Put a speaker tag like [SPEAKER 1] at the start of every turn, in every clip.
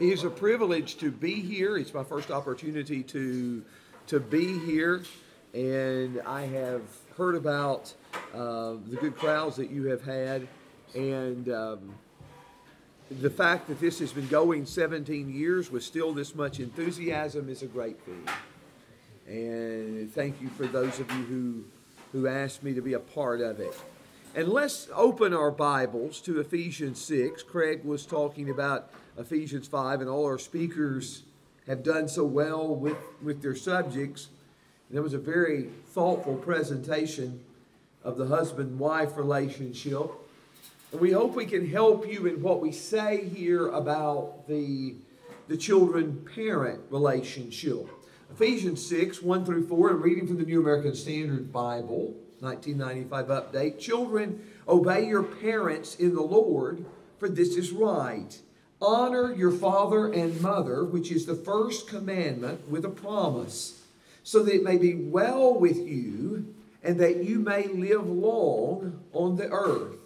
[SPEAKER 1] It is a privilege to be here. It's my first opportunity to to be here, and I have heard about uh, the good crowds that you have had, and um, the fact that this has been going 17 years with still this much enthusiasm is a great thing. And thank you for those of you who who asked me to be a part of it. And let's open our Bibles to Ephesians 6. Craig was talking about Ephesians 5, and all our speakers have done so well with, with their subjects. And it was a very thoughtful presentation of the husband wife relationship. And we hope we can help you in what we say here about the, the children parent relationship. Ephesians 6, 1 through 4, I'm reading from the New American Standard Bible, 1995 update. Children, obey your parents in the Lord, for this is right. Honor your father and mother, which is the first commandment with a promise, so that it may be well with you and that you may live long on the earth.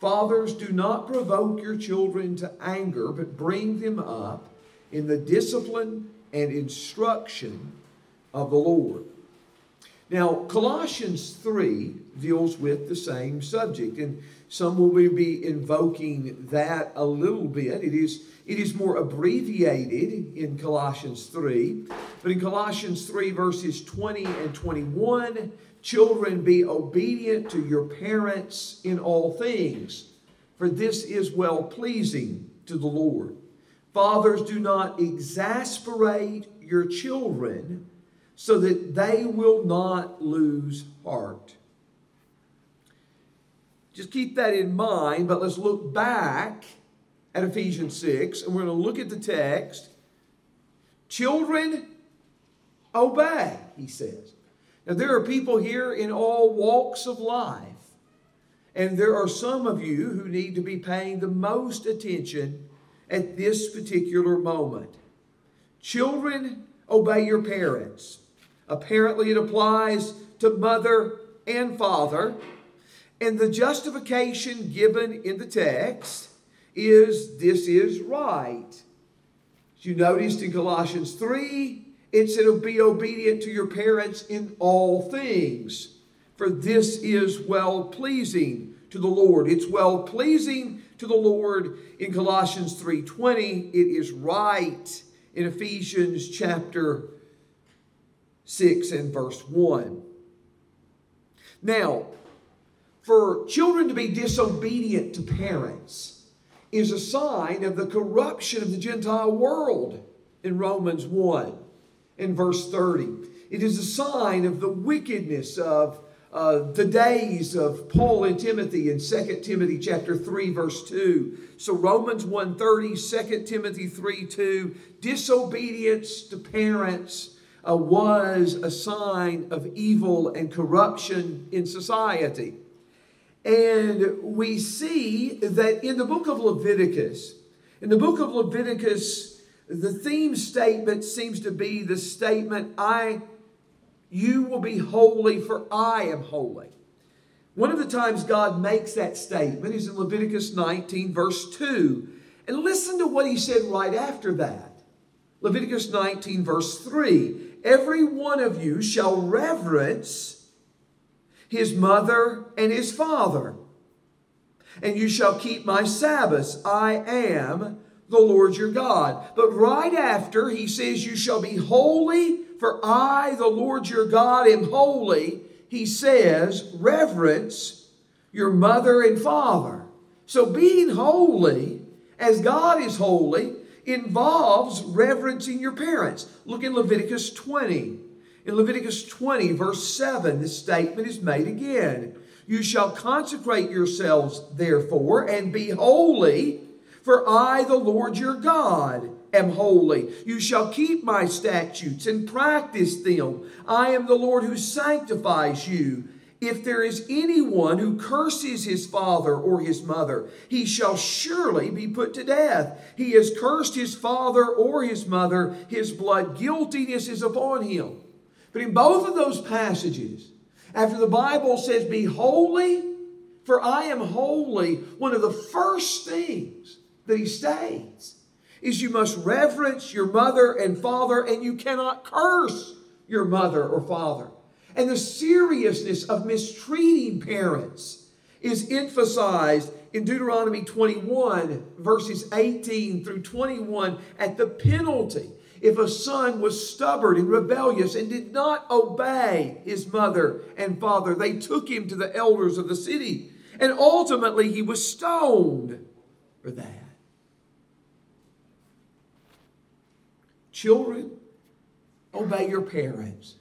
[SPEAKER 1] Fathers, do not provoke your children to anger, but bring them up in the discipline and instruction of the Lord. Now, Colossians 3 deals with the same subject, and some will be invoking that a little bit. It is, it is more abbreviated in Colossians 3, but in Colossians 3, verses 20 and 21, children, be obedient to your parents in all things, for this is well pleasing to the Lord. Fathers, do not exasperate your children so that they will not lose heart. Just keep that in mind, but let's look back at Ephesians 6 and we're going to look at the text. Children, obey, he says. Now, there are people here in all walks of life, and there are some of you who need to be paying the most attention at this particular moment. Children, obey your parents. Apparently, it applies to mother and father. And the justification given in the text is this is right. As you noticed in Colossians 3, it said, Be obedient to your parents in all things, for this is well pleasing to the Lord. It's well pleasing to the Lord in Colossians 3:20. It is right in Ephesians chapter 6 and verse 1. Now, for children to be disobedient to parents is a sign of the corruption of the Gentile world in Romans 1 in verse 30. It is a sign of the wickedness of uh, the days of Paul and Timothy in 2 Timothy chapter 3 verse 2. So Romans 1:30, 2 Timothy 3 2, disobedience to parents uh, was a sign of evil and corruption in society. And we see that in the book of Leviticus, in the book of Leviticus, the theme statement seems to be the statement, I you will be holy, for I am holy. One of the times God makes that statement is in Leviticus 19, verse 2. And listen to what he said right after that. Leviticus 19, verse 3 Every one of you shall reverence his mother and his father, and you shall keep my Sabbaths. I am the Lord your God. But right after, he says, You shall be holy, for I, the Lord your God, am holy. He says, Reverence your mother and father. So being holy, as God is holy, involves reverencing your parents. Look in Leviticus 20. In Leviticus 20, verse 7, this statement is made again. You shall consecrate yourselves, therefore, and be holy, for I, the Lord your God, am holy. You shall keep my statutes and practice them. I am the Lord who sanctifies you. If there is anyone who curses his father or his mother, he shall surely be put to death. He has cursed his father or his mother, his blood guiltiness is upon him. But in both of those passages, after the Bible says, Be holy, for I am holy, one of the first things that he states is you must reverence your mother and father, and you cannot curse your mother or father. And the seriousness of mistreating parents is emphasized in Deuteronomy 21, verses 18 through 21, at the penalty if a son was stubborn and rebellious and did not obey his mother and father. They took him to the elders of the city, and ultimately he was stoned for that. Children, obey your parents.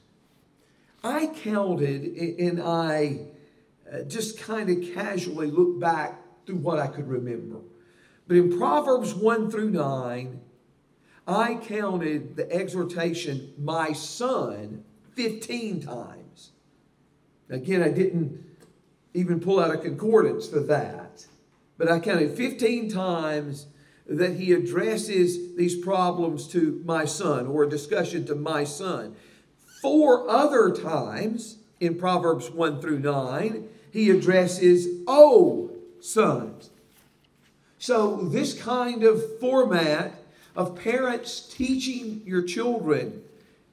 [SPEAKER 1] I counted and I uh, just kind of casually looked back through what I could remember. But in Proverbs 1 through 9, I counted the exhortation, my son, 15 times. Again, I didn't even pull out a concordance for that, but I counted 15 times that he addresses these problems to my son or a discussion to my son. Four other times in Proverbs 1 through 9, he addresses, Oh, sons. So, this kind of format of parents teaching your children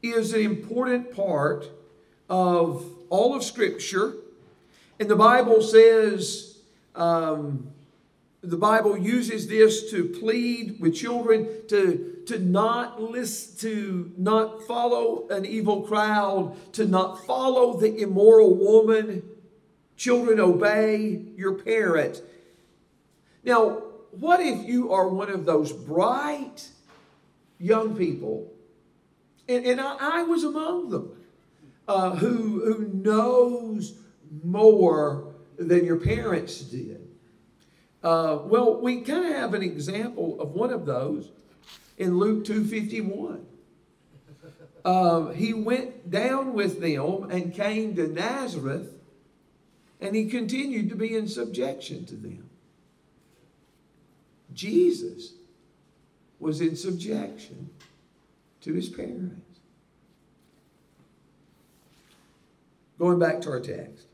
[SPEAKER 1] is an important part of all of Scripture. And the Bible says, um, the Bible uses this to plead with children to, to not listen, to not follow an evil crowd, to not follow the immoral woman. Children, obey your parents. Now, what if you are one of those bright young people, and, and I, I was among them, uh, who, who knows more than your parents did? Uh, well, we kind of have an example of one of those in Luke 2.51. Uh, he went down with them and came to Nazareth, and he continued to be in subjection to them. Jesus was in subjection to his parents. Going back to our text.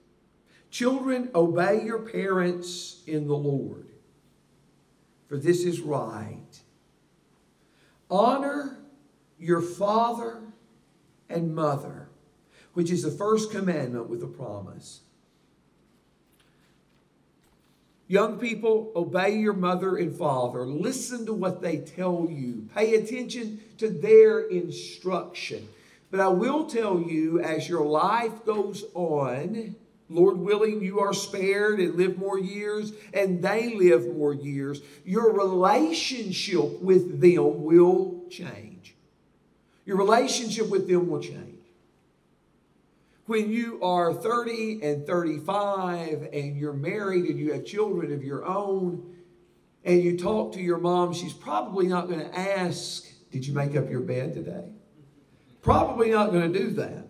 [SPEAKER 1] Children, obey your parents in the Lord, for this is right. Honor your father and mother, which is the first commandment with a promise Young people, obey your mother and father. Listen to what they tell you. Pay attention to their instruction. But I will tell you, as your life goes on, Lord willing, you are spared and live more years, and they live more years. Your relationship with them will change. Your relationship with them will change when you are 30 and 35 and you're married and you have children of your own and you talk to your mom, she's probably not going to ask, Did you make up your bed today? Probably not going to do that.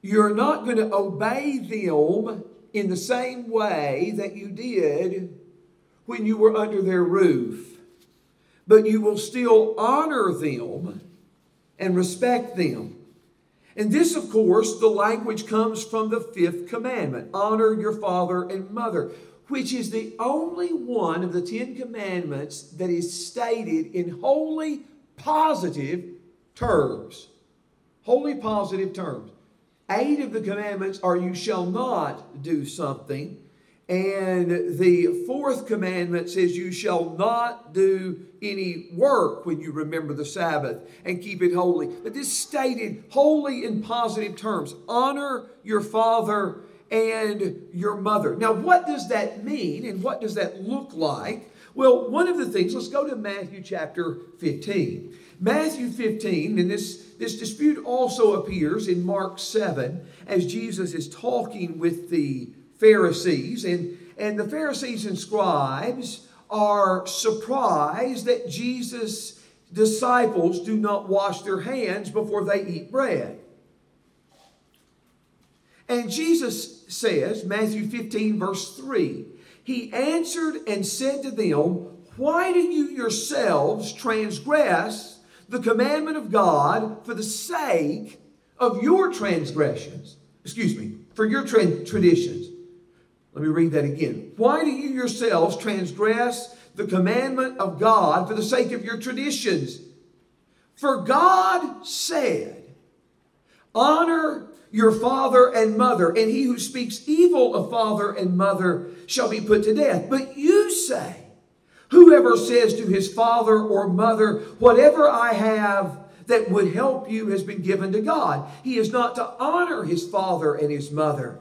[SPEAKER 1] You're not going to obey them in the same way that you did when you were under their roof, but you will still honor them and respect them. And this, of course, the language comes from the fifth commandment honor your father and mother, which is the only one of the Ten Commandments that is stated in wholly positive terms. Wholly positive terms. Eight of the commandments are you shall not do something. And the fourth commandment says, You shall not do any work when you remember the Sabbath and keep it holy. But this stated wholly in positive terms honor your father and your mother. Now, what does that mean and what does that look like? Well, one of the things, let's go to Matthew chapter 15. Matthew 15, and this, this dispute also appears in Mark 7 as Jesus is talking with the Pharisees. And, and the Pharisees and scribes are surprised that Jesus' disciples do not wash their hands before they eat bread. And Jesus says, Matthew 15, verse 3, He answered and said to them, Why do you yourselves transgress the commandment of God for the sake of your transgressions? Excuse me, for your tra- traditions. Let me read that again. Why do you yourselves transgress the commandment of God for the sake of your traditions. For God said, Honor your father and mother, and he who speaks evil of father and mother shall be put to death. But you say, Whoever says to his father or mother, Whatever I have that would help you has been given to God. He is not to honor his father and his mother.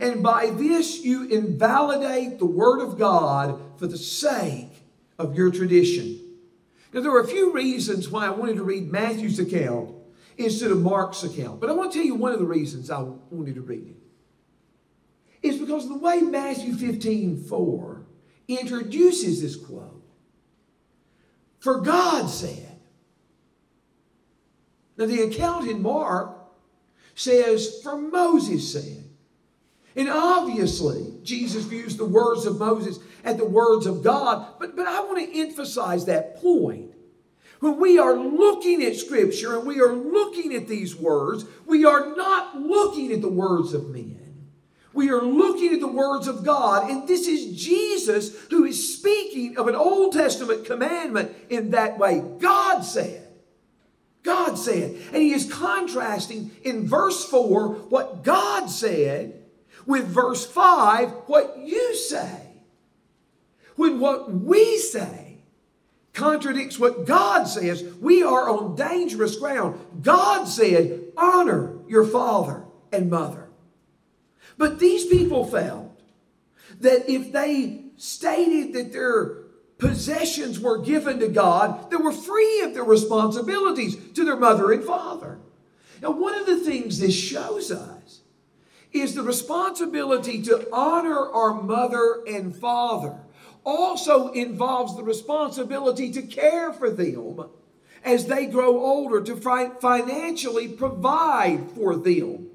[SPEAKER 1] And by this you invalidate the word of God for the sake of your tradition. Now, there are a few reasons why I wanted to read Matthew's account instead of Mark's account. But I want to tell you one of the reasons I wanted to read it. It's because of the way Matthew 15 4 introduces this quote. For God said. Now, the account in Mark says, For Moses said. And obviously, Jesus views the words of Moses as the words of God. But, but I want to emphasize that point. When we are looking at Scripture and we are looking at these words, we are not looking at the words of men. We are looking at the words of God, and this is Jesus who is speaking of an Old Testament commandment in that way. God said, God said. And he is contrasting in verse 4 what God said with verse 5 what you say. When what we say contradicts what God says, we are on dangerous ground. God said, honor your father and mother. But these people found that if they stated that their possessions were given to God, they were free of their responsibilities to their mother and father. Now, one of the things this shows us is the responsibility to honor our mother and father also involves the responsibility to care for them as they grow older, to financially provide for them.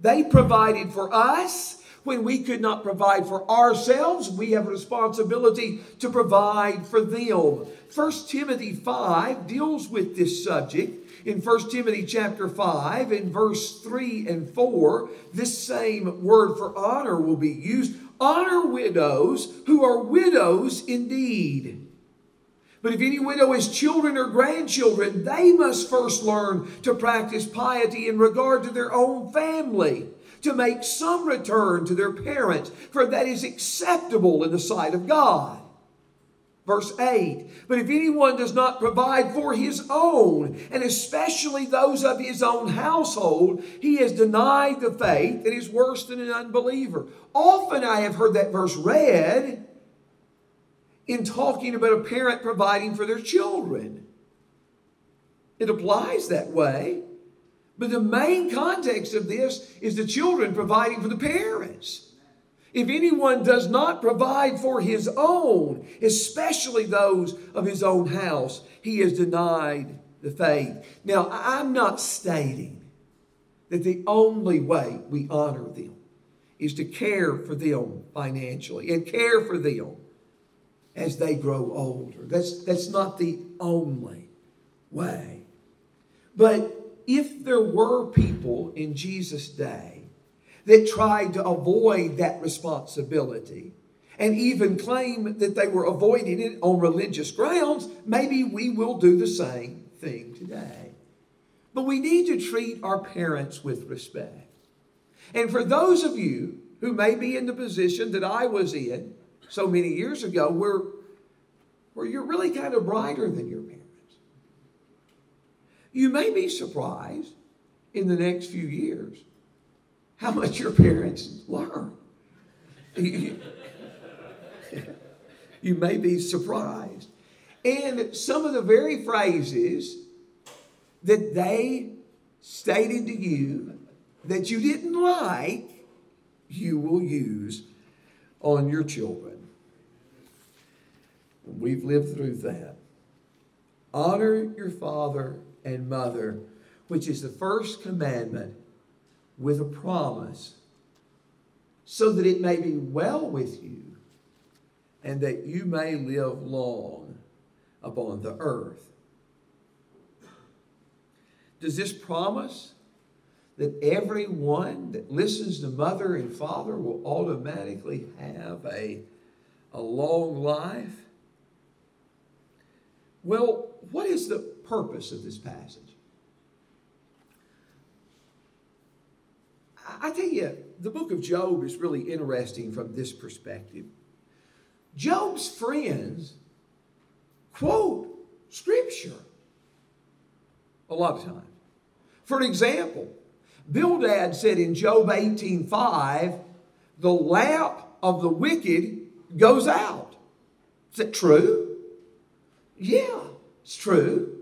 [SPEAKER 1] They provided for us when we could not provide for ourselves. We have a responsibility to provide for them. 1 Timothy 5 deals with this subject. In 1 Timothy chapter 5, in verse 3 and 4, this same word for honor will be used. Honor widows who are widows indeed but if any widow has children or grandchildren, they must first learn to practice piety in regard to their own family, to make some return to their parents, for that is acceptable in the sight of God. Verse 8 But if anyone does not provide for his own, and especially those of his own household, he has denied the faith and is worse than an unbeliever. Often I have heard that verse read in talking about a parent providing for their children. It applies that way. But the main context of this is the children providing for the parents. If anyone does not provide for his own, especially those of his own house, he is denied the faith. Now, I'm not stating that the only way we honor them is to care for them financially and care for them as they grow older. That's, that's not the only way. But if there were people in Jesus' day that tried to avoid that responsibility and even claim that they were avoiding it on religious grounds, maybe we will do the same thing today. But we need to treat our parents with respect. And for those of you who may be in the position that I was in, so many years ago where, where you're really kind of brighter than your parents. You may be surprised in the next few years how much your parents learn. you may be surprised. And some of the very phrases that they stated to you that you didn't like, you will use on your children. We've lived through that. Honor your father and mother, which is the first commandment, with a promise, so that it may be well with you and that you may live long upon the earth. Does this promise that everyone that listens to mother and father will automatically have a, a long life? Well, what is the purpose of this passage? I tell you, the book of Job is really interesting from this perspective. Job's friends quote Scripture a lot of times. For example, Bildad said in Job 18:5, the lamp of the wicked goes out. Is that true? Yeah, it's true.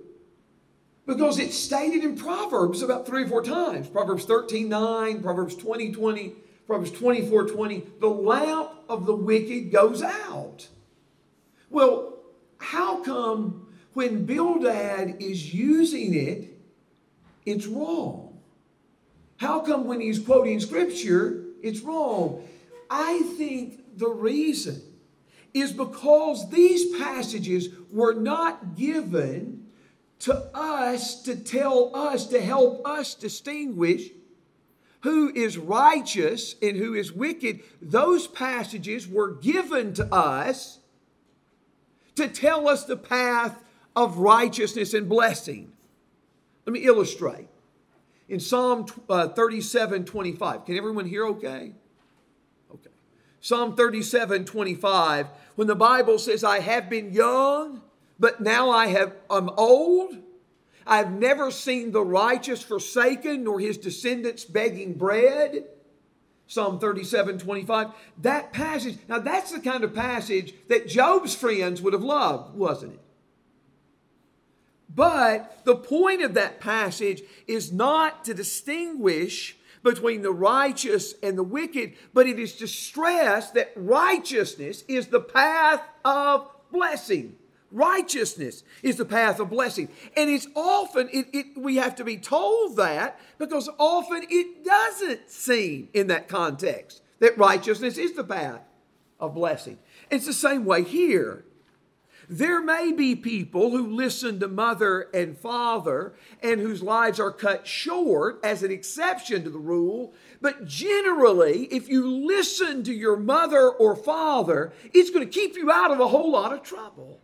[SPEAKER 1] Because it's stated in Proverbs about three or four times. Proverbs 13, 9, Proverbs 20, 20, Proverbs 24, 20. The lamp of the wicked goes out. Well, how come when Bildad is using it, it's wrong? How come when he's quoting scripture, it's wrong? I think the reason is because these passages were not given to us to tell us, to help us distinguish who is righteous and who is wicked. Those passages were given to us to tell us the path of righteousness and blessing. Let me illustrate. In Psalm uh, 37 25, can everyone hear okay? Psalm 37 25, when the Bible says, I have been young, but now I have, I'm old. I've never seen the righteous forsaken, nor his descendants begging bread. Psalm 37 25. That passage, now that's the kind of passage that Job's friends would have loved, wasn't it? But the point of that passage is not to distinguish between the righteous and the wicked, but it is to stress that righteousness is the path of blessing. Righteousness is the path of blessing. And it's often, it, it, we have to be told that because often it doesn't seem in that context that righteousness is the path of blessing. It's the same way here. There may be people who listen to mother and father and whose lives are cut short as an exception to the rule, but generally, if you listen to your mother or father, it's going to keep you out of a whole lot of trouble.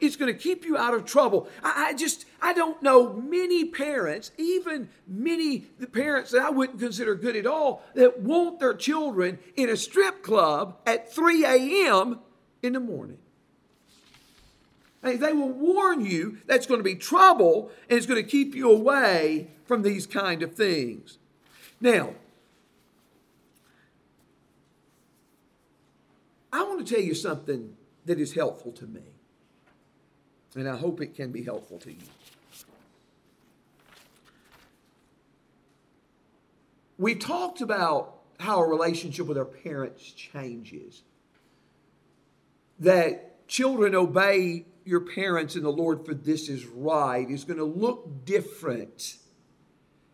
[SPEAKER 1] It's going to keep you out of trouble. I, I, just, I don't know many parents, even many the parents that I wouldn't consider good at all, that want their children in a strip club at 3 a.m. in the morning. They will warn you that's going to be trouble and it's going to keep you away from these kind of things. Now, I want to tell you something that is helpful to me and I hope it can be helpful to you. We talked about how a relationship with our parents changes. That children obey your parents in the Lord for this is right is going to look different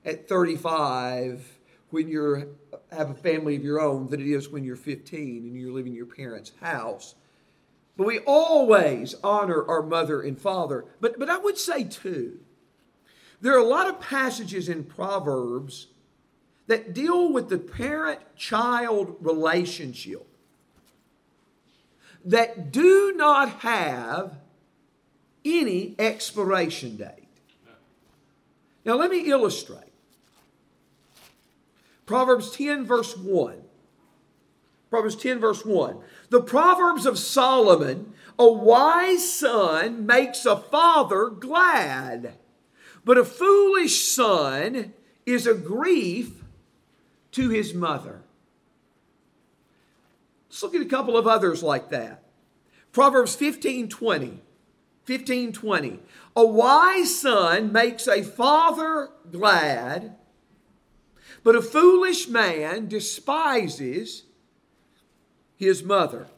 [SPEAKER 1] at 35 when you have a family of your own than it is when you're 15 and you're living in your parents' house. But we always honor our mother and father. But, but I would say, too, there are a lot of passages in Proverbs that deal with the parent child relationship that do not have any expiration date. Now, let me illustrate. Proverbs 10, verse 1. Proverbs 10, verse 1. The Proverbs of Solomon a wise son makes a father glad, but a foolish son is a grief to his mother. Let's look at a couple of others like that. Proverbs 15 20. 15 20. A wise son makes a father glad, but a foolish man despises his mother.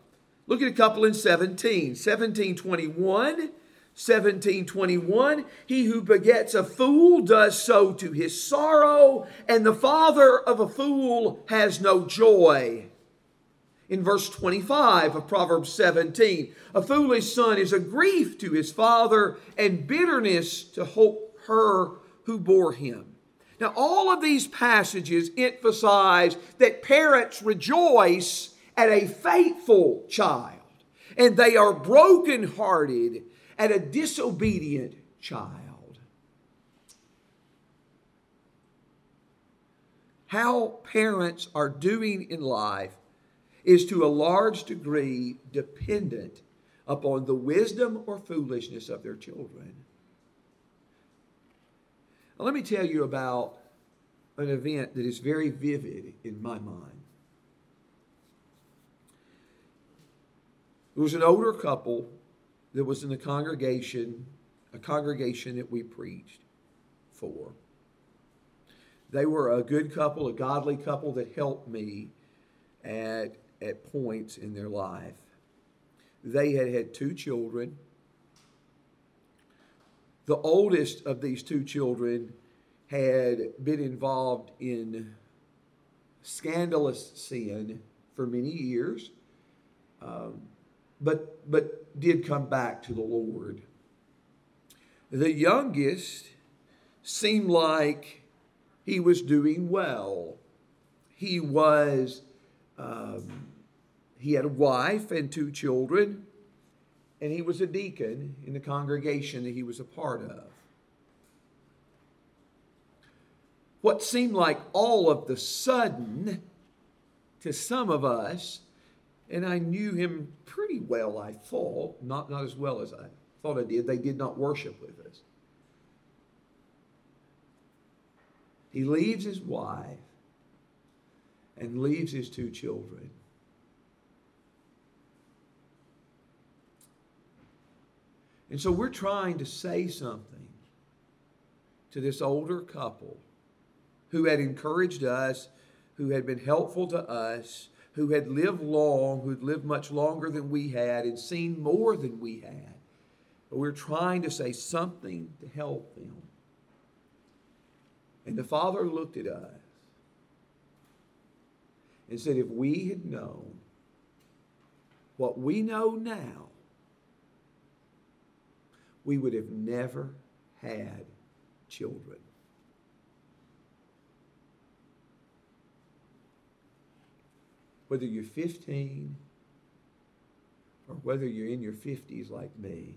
[SPEAKER 1] Look at a couple in 17. 1721. 1721 He who begets a fool does so to his sorrow, and the father of a fool has no joy. In verse 25 of Proverbs 17, a foolish son is a grief to his father and bitterness to her who bore him. Now, all of these passages emphasize that parents rejoice at a faithful child, and they are brokenhearted at a disobedient child. How parents are doing in life is to a large degree dependent upon the wisdom or foolishness of their children. Now, let me tell you about an event that is very vivid in my mind. It was an older couple that was in the congregation, a congregation that we preached for. They were a good couple, a godly couple that helped me at, at points in their life. They had had two children. The oldest of these two children had been involved in scandalous sin for many years. Um, but, but did come back to the Lord. The youngest seemed like he was doing well. He was, um, he had a wife and two children, and he was a deacon in the congregation that he was a part of. What seemed like all of the sudden, to some of us, and I knew him pretty well, I thought, not, not as well as I thought I did. They did not worship with us. He leaves his wife and leaves his two children. And so we're trying to say something to this older couple who had encouraged us, who had been helpful to us, who had lived long, who'd lived much longer than we had and seen more than we had. But we're trying to say something to help them. And the Father looked at us and said, If we had known what we know now, we would have never had children. whether you're 15 or whether you're in your 50s like me,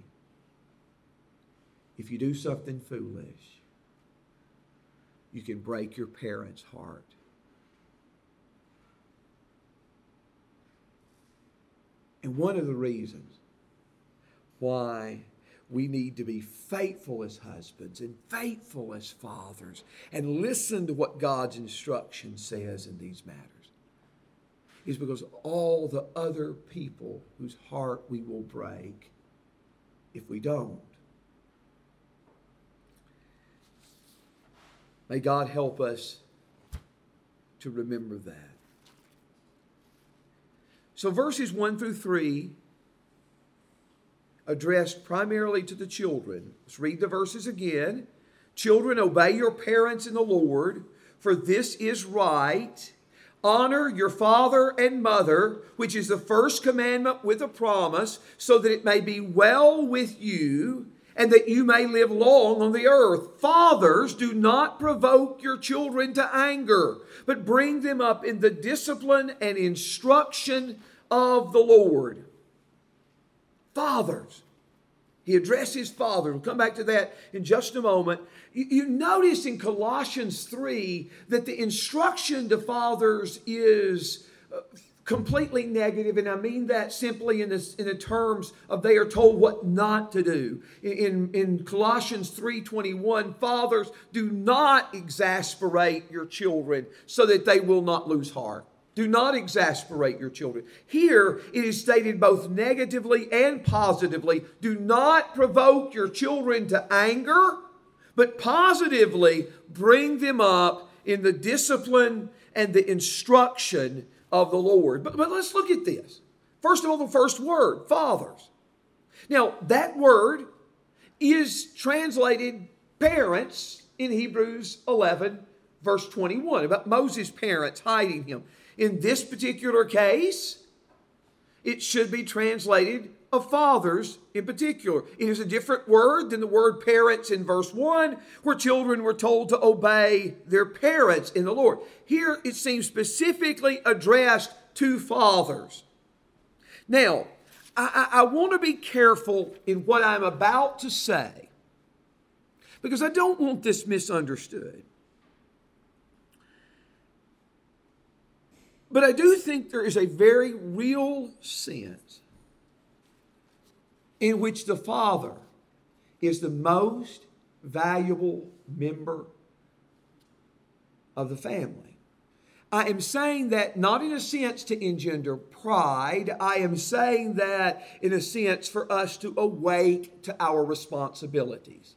[SPEAKER 1] if you do something foolish, you can break your parents' heart. And one of the reasons why we need to be faithful as husbands and faithful as fathers and listen to what God's instruction says in these matters is because all the other people whose heart we will break if we don't. May God help us to remember that. So, verses 1 through 3 addressed primarily to the children. Let's read the verses again. Children, obey your parents in the Lord, for this is right. Honor your father and mother, which is the first commandment with a promise, so that it may be well with you and that you may live long on the earth. Fathers, do not provoke your children to anger, but bring them up in the discipline and instruction of the Lord. Fathers, he addressed his father. We'll come back to that in just a moment. You, notice in Colossians 3 that the instruction to fathers is uh, completely negative, and I mean that simply in, in the terms of they are told what not to do. In, in Colossians 3.21, fathers, do not exasperate your children so that they will not lose heart. Do not exasperate your children. Here it is stated both negatively and positively. Do not provoke your children to anger, but positively bring them up in the discipline and the instruction of the Lord. But, but let's look at this. First of all, the first word, fathers. Now, that word is translated parents in Hebrews 11, verse 21, about Moses' parents hiding him. In this particular case, it should be translated of fathers in particular. It is a different word than the word parents in verse 1, where children were told to obey their parents in the Lord. Here it seems specifically addressed to fathers. Now, I, I, I want to be careful in what I'm about to say because I don't want this misunderstood. But I do think there is a very real sense in which the Father is the most valuable member of the family. I am saying that not in a sense to engender pride. I am saying that in a sense for us to awake to our responsibilities.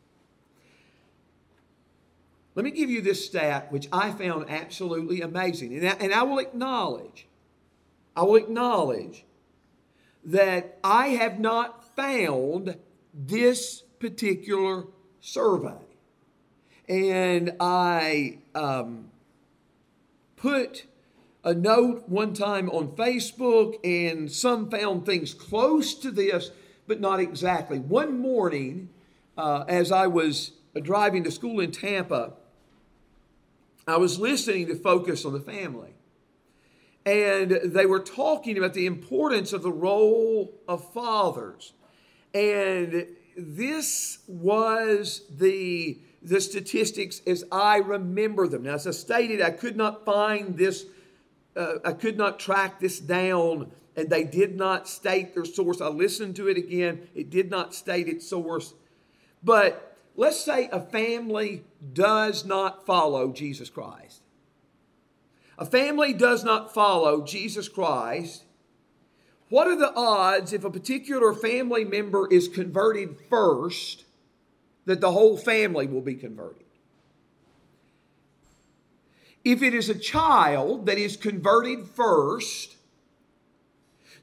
[SPEAKER 1] Let me give you this stat, which I found absolutely amazing. And I, and I will acknowledge, I will acknowledge that I have not found this particular survey. And I um, put a note one time on Facebook, and some found things close to this, but not exactly. One morning, uh, as I was driving to school in Tampa, I was listening to Focus on the Family. And they were talking about the importance of the role of fathers. And this was the, the statistics as I remember them. Now, as I stated, I could not find this, uh, I could not track this down, and they did not state their source. I listened to it again, it did not state its source. But let's say a family does not follow Jesus Christ. A family does not follow Jesus Christ. What are the odds if a particular family member is converted first that the whole family will be converted? If it is a child that is converted first,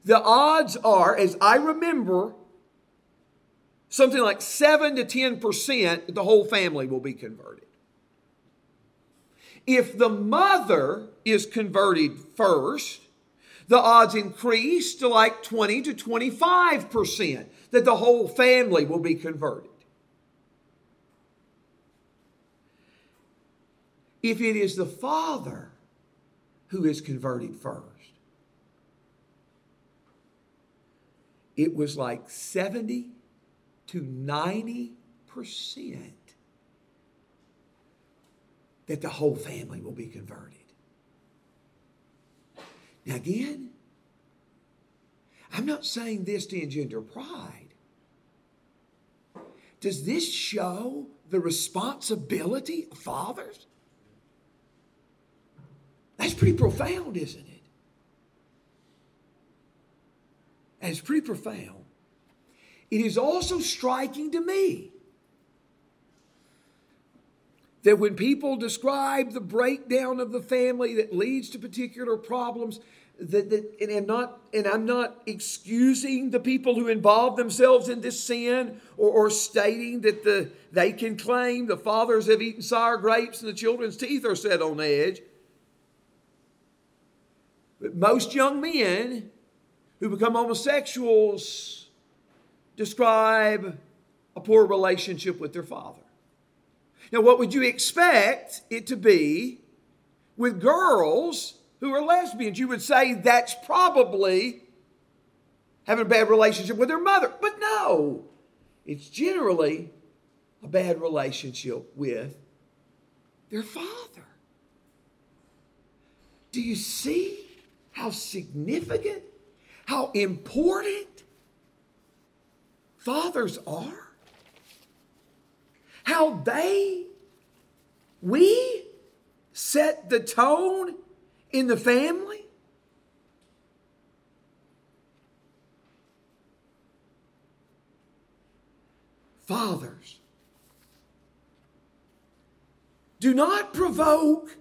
[SPEAKER 1] the odds are, as I remember something like 7 to 10% the whole family will be converted. If the mother is converted first, the odds increase to like 20 to 25% that the whole family will be converted. If it is the father who is converted first, it was like 70 to 90% that the whole family will be converted. Now, again, I'm not saying this to engender pride. Does this show the responsibility of fathers? That's pretty profound, isn't it? And it's pretty profound. It is also striking to me that when people describe the breakdown of the family that leads to particular problems, that, that and I'm not and I'm not excusing the people who involve themselves in this sin or, or stating that the they can claim the fathers have eaten sour grapes and the children's teeth are set on edge. But most young men who become homosexuals describe a poor relationship with their father. Now, what would you expect it to be with girls who are lesbians? You would say that's probably having a bad relationship with their mother. But no, it's generally a bad relationship with their father. Do you see how significant, how important fathers are, how they, we set the tone in the family. Fathers, do not provoke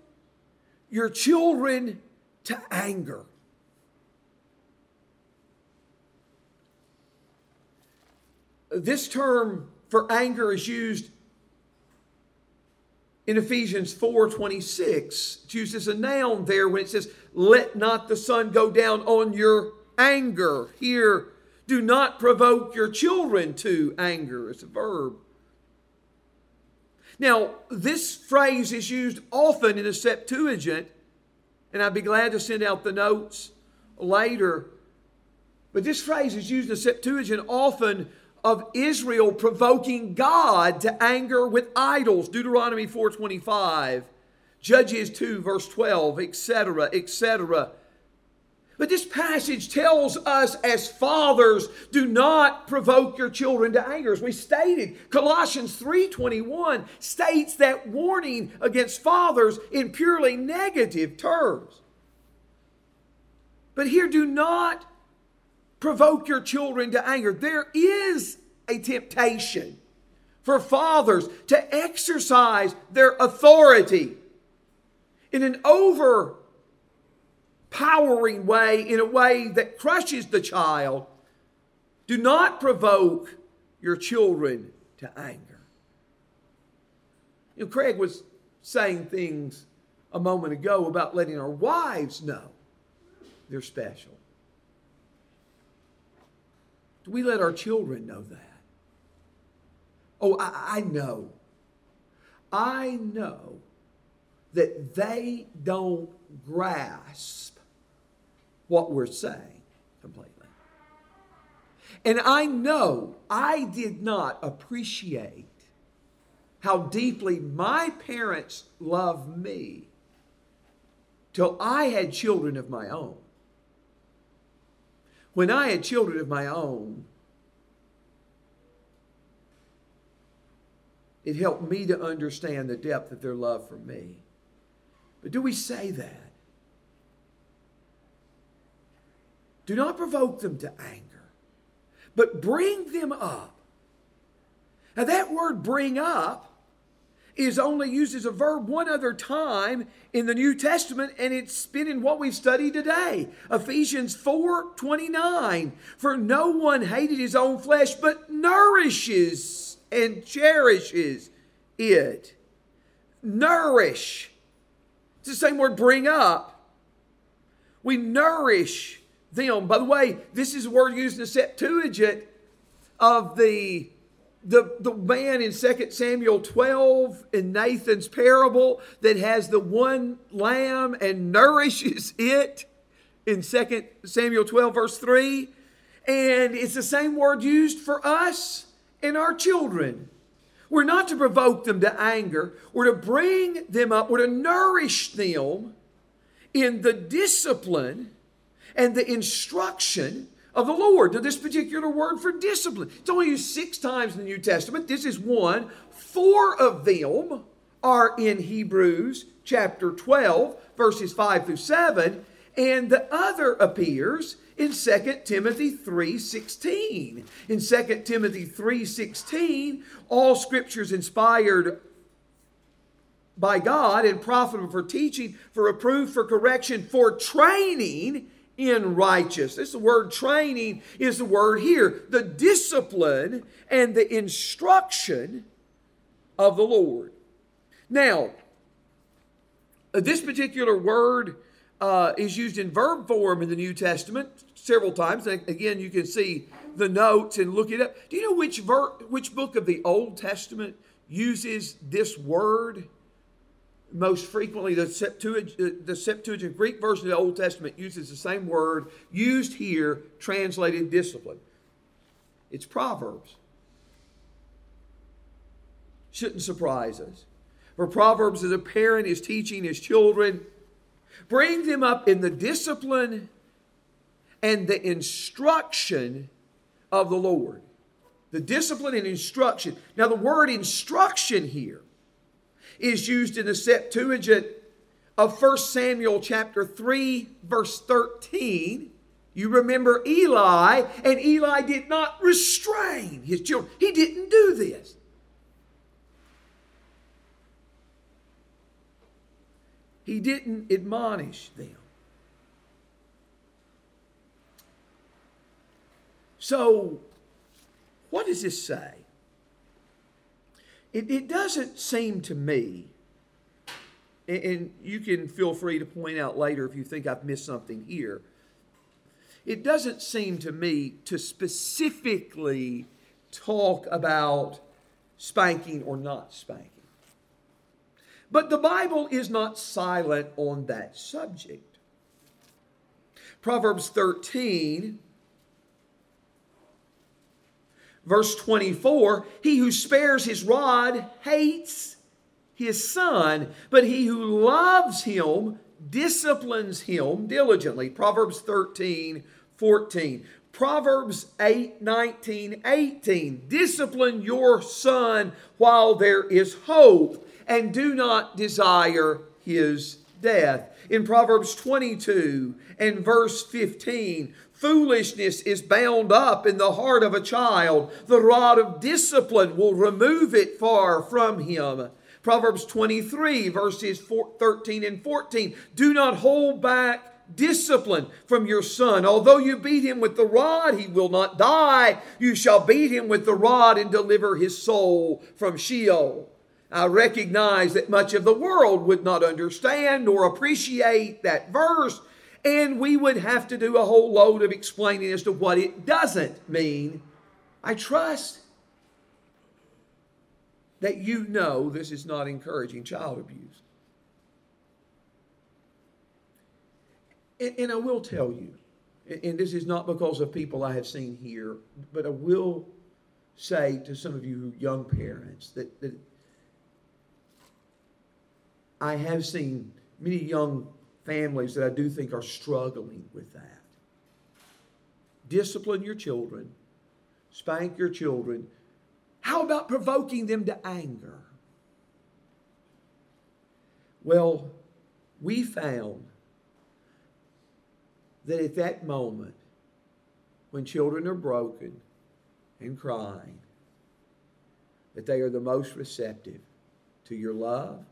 [SPEAKER 1] your children to anger. This term for anger is used in Ephesians 4:26. It's used as a noun there when it says, "Let not the sun go down on your anger." Here, do not provoke your children to anger. It's a verb. Now, this phrase is used often in the Septuagint, and I'd be glad to send out the notes later But this phrase is used in the Septuagint often of Israel provoking God to anger with idols. Deuteronomy 4:25, Judges 2 verse 12, etc., etc. But this passage tells us as fathers, do not provoke your children to anger. As we stated, Colossians 3:21 states that warning against fathers in purely negative terms. But here, do not provoke your children to anger. There is a temptation for fathers to exercise their authority in an over empowering way, in a way that crushes the child, do not provoke your children to anger. You know, Craig was saying things a moment ago about letting our wives know they're special. Do we let our children know that? Oh, I, I know. I know that they don't grasp what we're saying completely. And I know I did not appreciate how deeply my parents loved me till I had children of my own. When I had children of my own, it helped me to understand the depth of their love for me. But do we say that? Do not provoke them to anger, but bring them up. Now, that word bring up is only used as a verb one other time in the New Testament, and it's been in what we've studied today. Ephesians 4 29. For no one hated his own flesh, but nourishes and cherishes it. Nourish. It's the same word bring up. We nourish them. By the way, this is a word used in the Septuagint of the the, the man in 2 Samuel 12 in Nathan's parable that has the one lamb and nourishes it in 2 Samuel 12, verse 3. And it's the same word used for us and our children. We're not to provoke them to anger, we're to bring them up, we're to nourish them in the discipline and the instruction of the Lord. to this particular word for discipline, it's only used six times in the New Testament. This is one. Four of them are in Hebrews chapter 12, verses 5 through 7, and the other appears in 2 Timothy 3:16. In 2 Timothy 3:16, all scriptures inspired by God and profitable for teaching, for reproof, for correction, for training in righteousness. The word training is the word here the discipline and the instruction of the Lord. Now, uh, this particular word uh, is used in verb form in the New Testament several times. And Again, you can see the notes and look it up. Do you know which ver- which book of the Old Testament uses this word most frequently the Septuagint, uh, the Septuagint Greek version of the Old Testament uses the same word used here, translated discipline. It's Proverbs. Shouldn't surprise us. For Proverbs, as a parent is teaching his children, bring them up in the discipline and the instruction of the Lord. The discipline and instruction. Now, the word instruction here is used in the Septuagint of 1 Samuel chapter 3 verse 13. You remember Eli, and Eli did not restrain his children. He didn't do this. He didn't admonish them. So, what does this say? It, it doesn't seem to me, and, and you can feel free to point out later if you think I've missed something here. It doesn't seem to me to specifically talk about spanking or not spanking. But the Bible is not silent on that subject. Proverbs 13 Verse 24 He who spares his rod hates his son, but he who loves him disciplines him diligently. Proverbs 13 14. Proverbs 8 19 18. Discipline your son while there is hope, and do not desire his death. In Proverbs 22 and verse 15, foolishness is bound up in the heart of a child. The rod of discipline will remove it far from him. Proverbs 23, verses 13 and 14. Do not hold back discipline from your son. Although you beat him with the rod, he will not die. You shall beat him with the rod and deliver his soul from Sheol. I recognize that much of the world would not understand or appreciate that verse, and we would have to do a whole load of explaining as to what it doesn't mean. I trust that you know this is not encouraging child abuse. And, and, I will tell you, and this is not because of people I have seen here, but I will say to some of you young parents that, that I have seen many young families that I do think are struggling with that. Discipline your children, spank your children, how about provoking them to anger? Well, we found that at that moment, when children are broken and crying, that they are the most receptive to your love,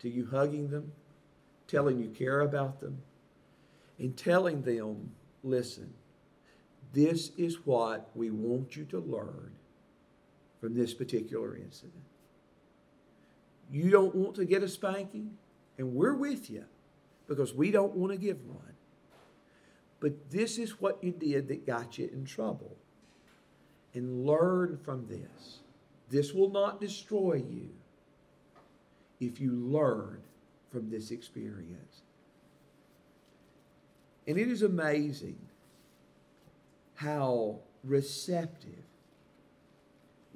[SPEAKER 1] to you hugging them, telling you care about them, and telling them, listen, this is what we want you to learn from this particular incident. You don't want to get a spanking, and we're with you because we don't want to give one. But this is what you did that got you in trouble. And learn from this. This will not destroy you if you learn from this experience. And it is amazing how receptive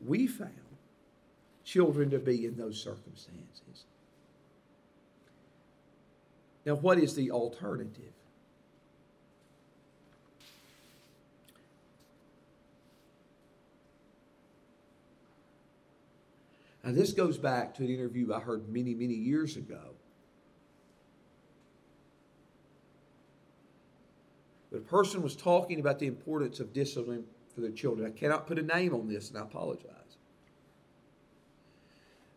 [SPEAKER 1] we found children to be in those circumstances. Now, what is the alternative? Now, this goes back to an interview I heard many, many years ago But a person was talking about the importance of discipline for their children. I cannot put a name on this, and I apologize.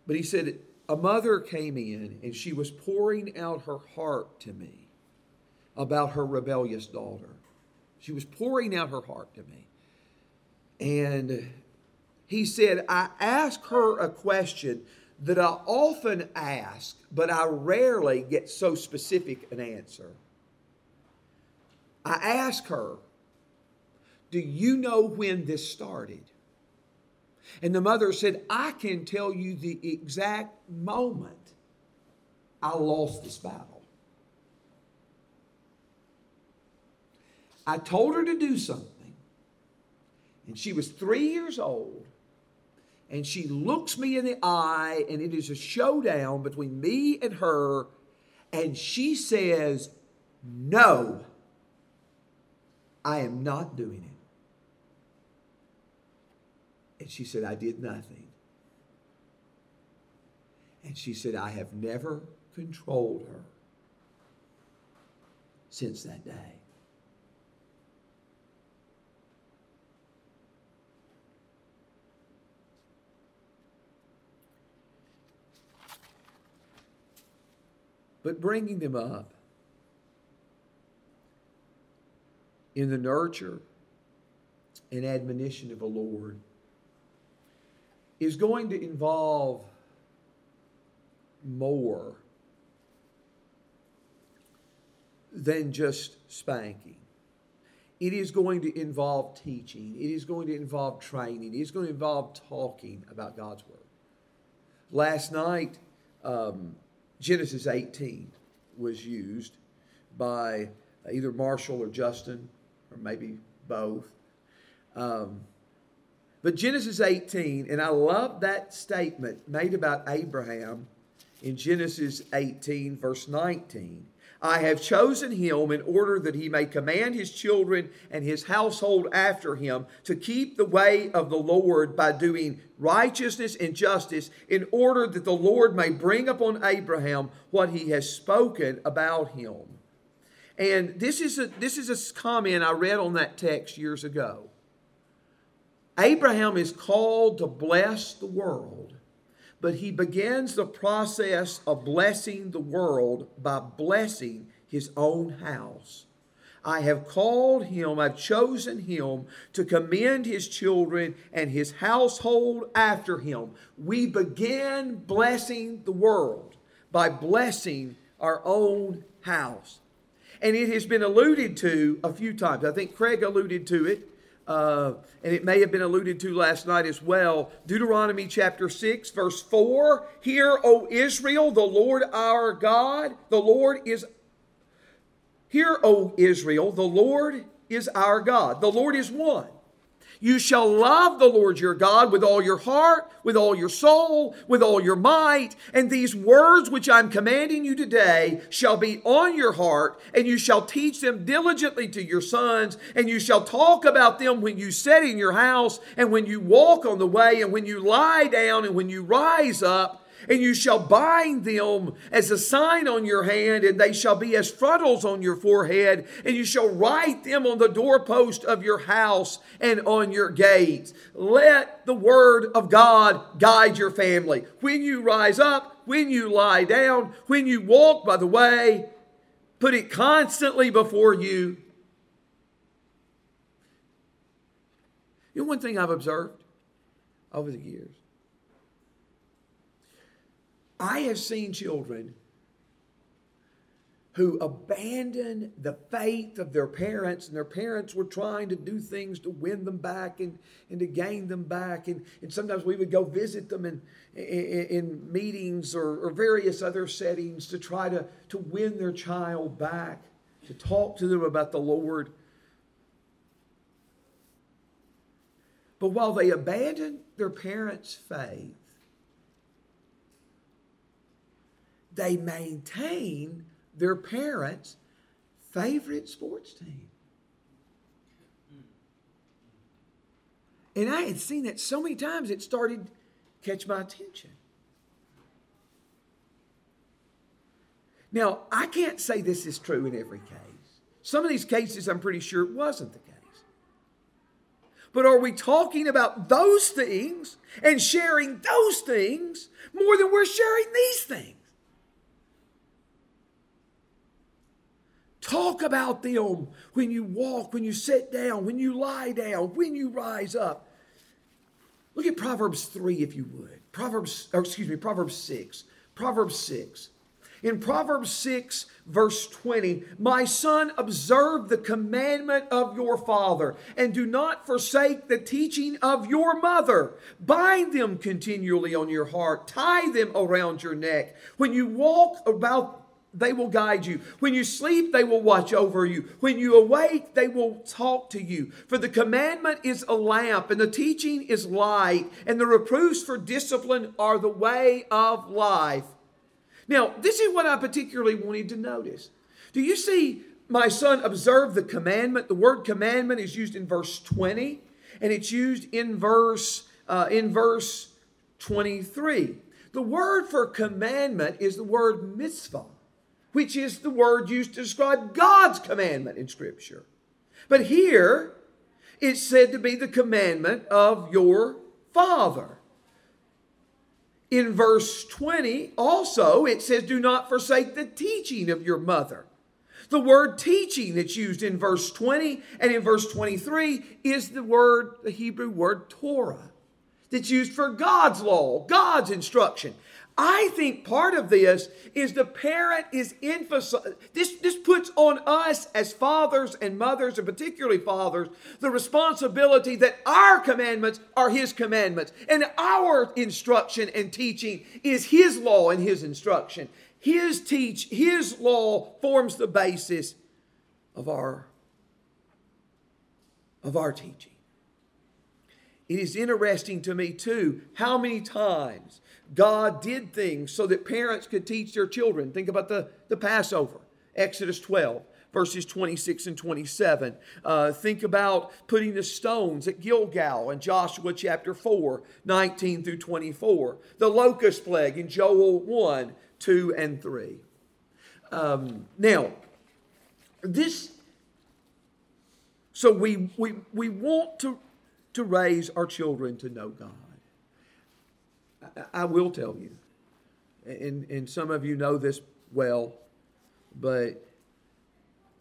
[SPEAKER 1] But he said, A mother came in and she was pouring out her heart to me about her rebellious daughter. She was pouring out her heart to me. And he said, I asked her a question that I often ask, but I rarely get so specific an answer. I asked her, Do you know when this started? And the mother said, I can tell you the exact moment I lost this battle. I told her to do something, and she was three years old, and she looks me in the eye, and it is a showdown between me and her, and she says, No. I am not doing it. And she said, I did nothing. And she said, I have never controlled her since that day. But bringing them up in the nurture and admonition of the Lord is going to involve more than just spanking. It is going to involve teaching. It is going to involve training. It is going to involve talking about God's Word. Last night, um, Genesis 18 was used by either Marshall or Justin or maybe both. Um, but Genesis 18, and I love that statement made about Abraham in Genesis 18, verse 19. I have chosen him in order that he may command his children and his household after him to keep the way of the Lord by doing righteousness and justice, in order that the Lord may bring upon Abraham what he has spoken about him. And this is a, this is a comment I read on that text years ago. Abraham is called to bless the world but he begins the process of blessing the world by blessing his own house. I have called him, I've chosen him to commend his children and his household after him. We begin blessing the world by blessing our own house. And it has been alluded to a few times. I think Craig alluded to it uh, and it may have been alluded to last night as well. Deuteronomy chapter 6, verse 4 Hear, O Israel, the Lord our God, the Lord is. Hear, O Israel, the Lord is our God. The Lord is one. You shall love the Lord your God with all your heart, with all your soul, with all your might. And these words which I'm commanding you today shall be on your heart, and you shall teach them diligently to your sons, and you shall talk about them when you sit in your house, and when you walk on the way, and when you lie down, and when you rise up and you shall bind them as a sign on your hand, and they shall be as frontals on your forehead, and you shall write them on the doorpost of your house and on your gates. Let the word of God guide your family. When you rise up, when you lie down, when you walk by the way, put it constantly before you. You know, one thing I've observed over the years I have seen children who abandoned the faith of their parents, and their parents were trying to do things to win them back and, and to gain them back. And, and sometimes we would go visit them in, in, in meetings or, or various other settings to try to, to win their child back, to talk to them about the Lord. But while they abandoned their parents' faith, they maintain their parents' favorite sports team. And I had seen that so many times it started catch my attention. Now, I can't say this is true in every case. Some of these cases, I'm pretty sure it wasn't the case. But are we talking about those things and sharing those things more than we're sharing these things? Talk about them when you walk, when you sit down, when you lie down, when you rise up. Look at Proverbs 3, if you would. Proverbs, or excuse me, Proverbs 6. Proverbs 6. In Proverbs 6, verse 20, my son, observe the commandment of your father, and do not forsake the teaching of your mother. Bind them continually on your heart, tie them around your neck. When you walk about they will guide you. When you sleep, they will watch over you. When you awake, they will talk to you. For the commandment is a lamp, and the teaching is light, and the reproofs for discipline are the way of life. Now, this is what I particularly wanted to notice. Do you see, my son, observe the commandment? The word commandment is used in verse 20, and it's used in verse, uh, in verse 23. The word for commandment is the word mitzvah which is the word used to describe God's commandment in Scripture. But here, it's said to be the commandment of your Father. In verse 20, also, it says, Do not forsake the teaching of your mother. The word teaching that's used in verse 20 and in verse 23 is the word, the Hebrew word Torah, that's used for God's law, God's instruction. I think part of this is the parent is emphasizing, this, this puts on us as fathers and mothers, and particularly fathers, the responsibility that our commandments are His commandments, and our instruction and teaching is His law and His instruction. His teach, His law forms the basis of our, of our teaching. it is interesting to me too how many times God did things so that parents could teach their children. Think about the, the Passover, Exodus 12 verses 26 and 27. Uh, think about putting the stones at Gilgal in Joshua chapter 4, 19 through 24. The locust plague in Joel 1, 2, and 3. Um, now, this, so we, we, we want to, to raise our children to know God. I, will tell you, and, and some of you know this well, but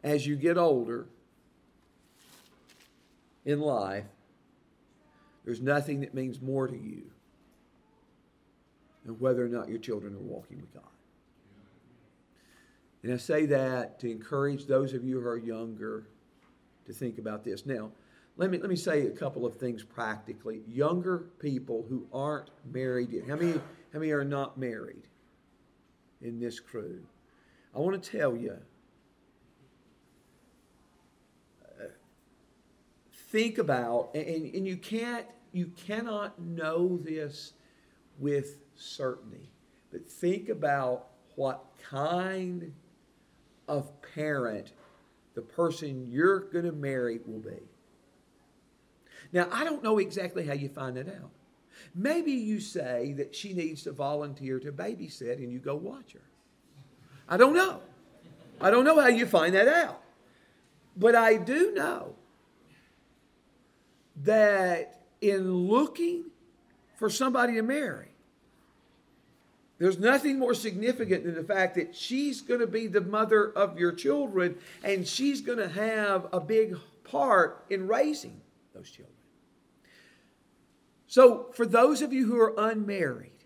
[SPEAKER 1] as you get older in life, there's nothing that means more to you than whether or not your children are walking with God. And I say that to encourage those of you who are younger to think about this. Now, let me, let me say a couple of things practically. Younger people who aren't married yet, how many, how many are not married in this crew? I want to tell you uh, think about, and, and you can't, you cannot know this with certainty, but think about what kind of parent the person you're going to marry will be. Now, I don't know exactly how you find that out. Maybe you say that she needs to volunteer to babysit and you go watch her. I don't know. I don't know how you find that out. But I do know that in looking for somebody to marry, there's nothing more significant than the fact that she's going to be the mother of your children and she's going to have a big part in raising those children. So, for those of you who are unmarried,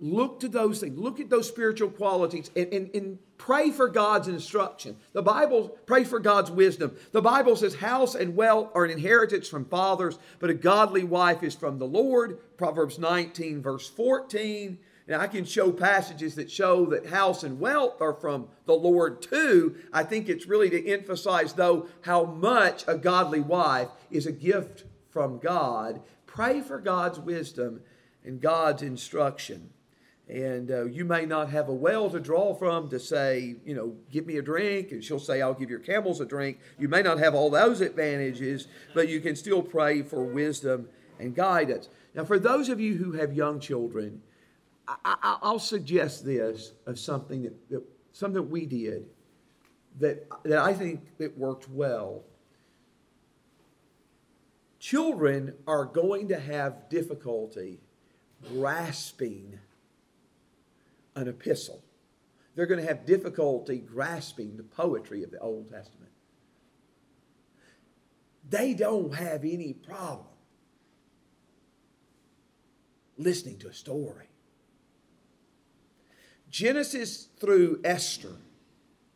[SPEAKER 1] look to those things. Look at those spiritual qualities and, and, and Pray for God's instruction. The Bible, pray for God's wisdom. The Bible says house and wealth are an inheritance from fathers, but a godly wife is from the Lord. Proverbs 19, verse 14. Now, I can show passages that show that house and wealth are from the Lord too. I think it's really to emphasize, though, how much a godly wife is a gift from God. Pray for God's wisdom and God's instruction. And uh, you may not have a well to draw from to say, you know, give me a drink, and she'll say, I'll give your camels a drink. You may not have all those advantages, but you can still pray for wisdom and guidance. Now, for those of you who have young children, I, will suggest this of something that, that something we did that, that I think that worked well. Children are going to have difficulty grasping an epistle. They're going to have difficulty grasping the poetry of the Old Testament. They don't have any problem listening to a story. Genesis through Esther,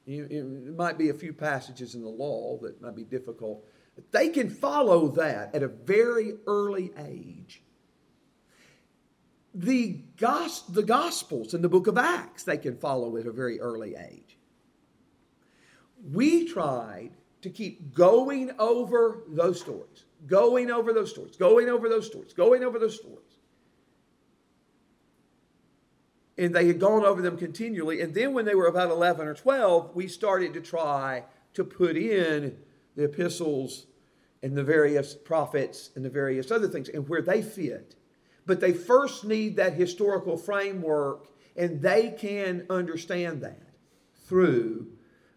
[SPEAKER 1] it might be a few passages in the law that might be difficult. They can follow that at a very early age the, gos- the Gospels and the book of Acts they can follow at a very early age. We tried to keep going over those stories, going over those stories, going over those stories, going over those stories. And they had gone over them continually. And then when they were about 11 or 12, we started to try to put in the epistles and the various prophets and the various other things and where they fit but they first need that historical framework, and they can understand that through,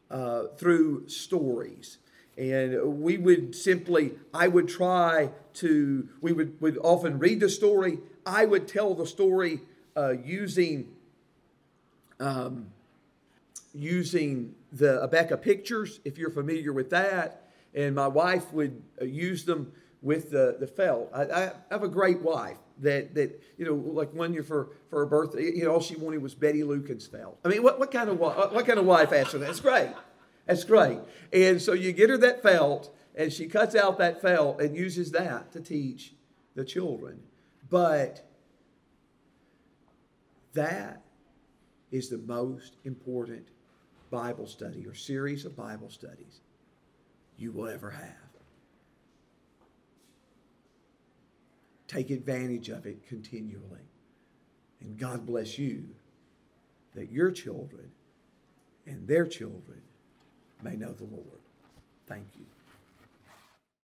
[SPEAKER 1] uh, through stories. And we would simply, I would try to, we would, would often read the story. I would tell the story uh, using, um, using the Abeka pictures, if you're familiar with that. And my wife would uh, use them with the, the felt. I, I have a great wife that that you know like one year for for her birthday you know all she wanted was betty lukens felt. I mean what, what kind of what kind of wife asked for that? It's great. That's great. And so you get her that felt and she cuts out that felt and uses that to teach the children. But that is the most important bible study or series of bible studies you will ever have take advantage of it continually. And God bless you that your children and their children may know the Lord. Thank you.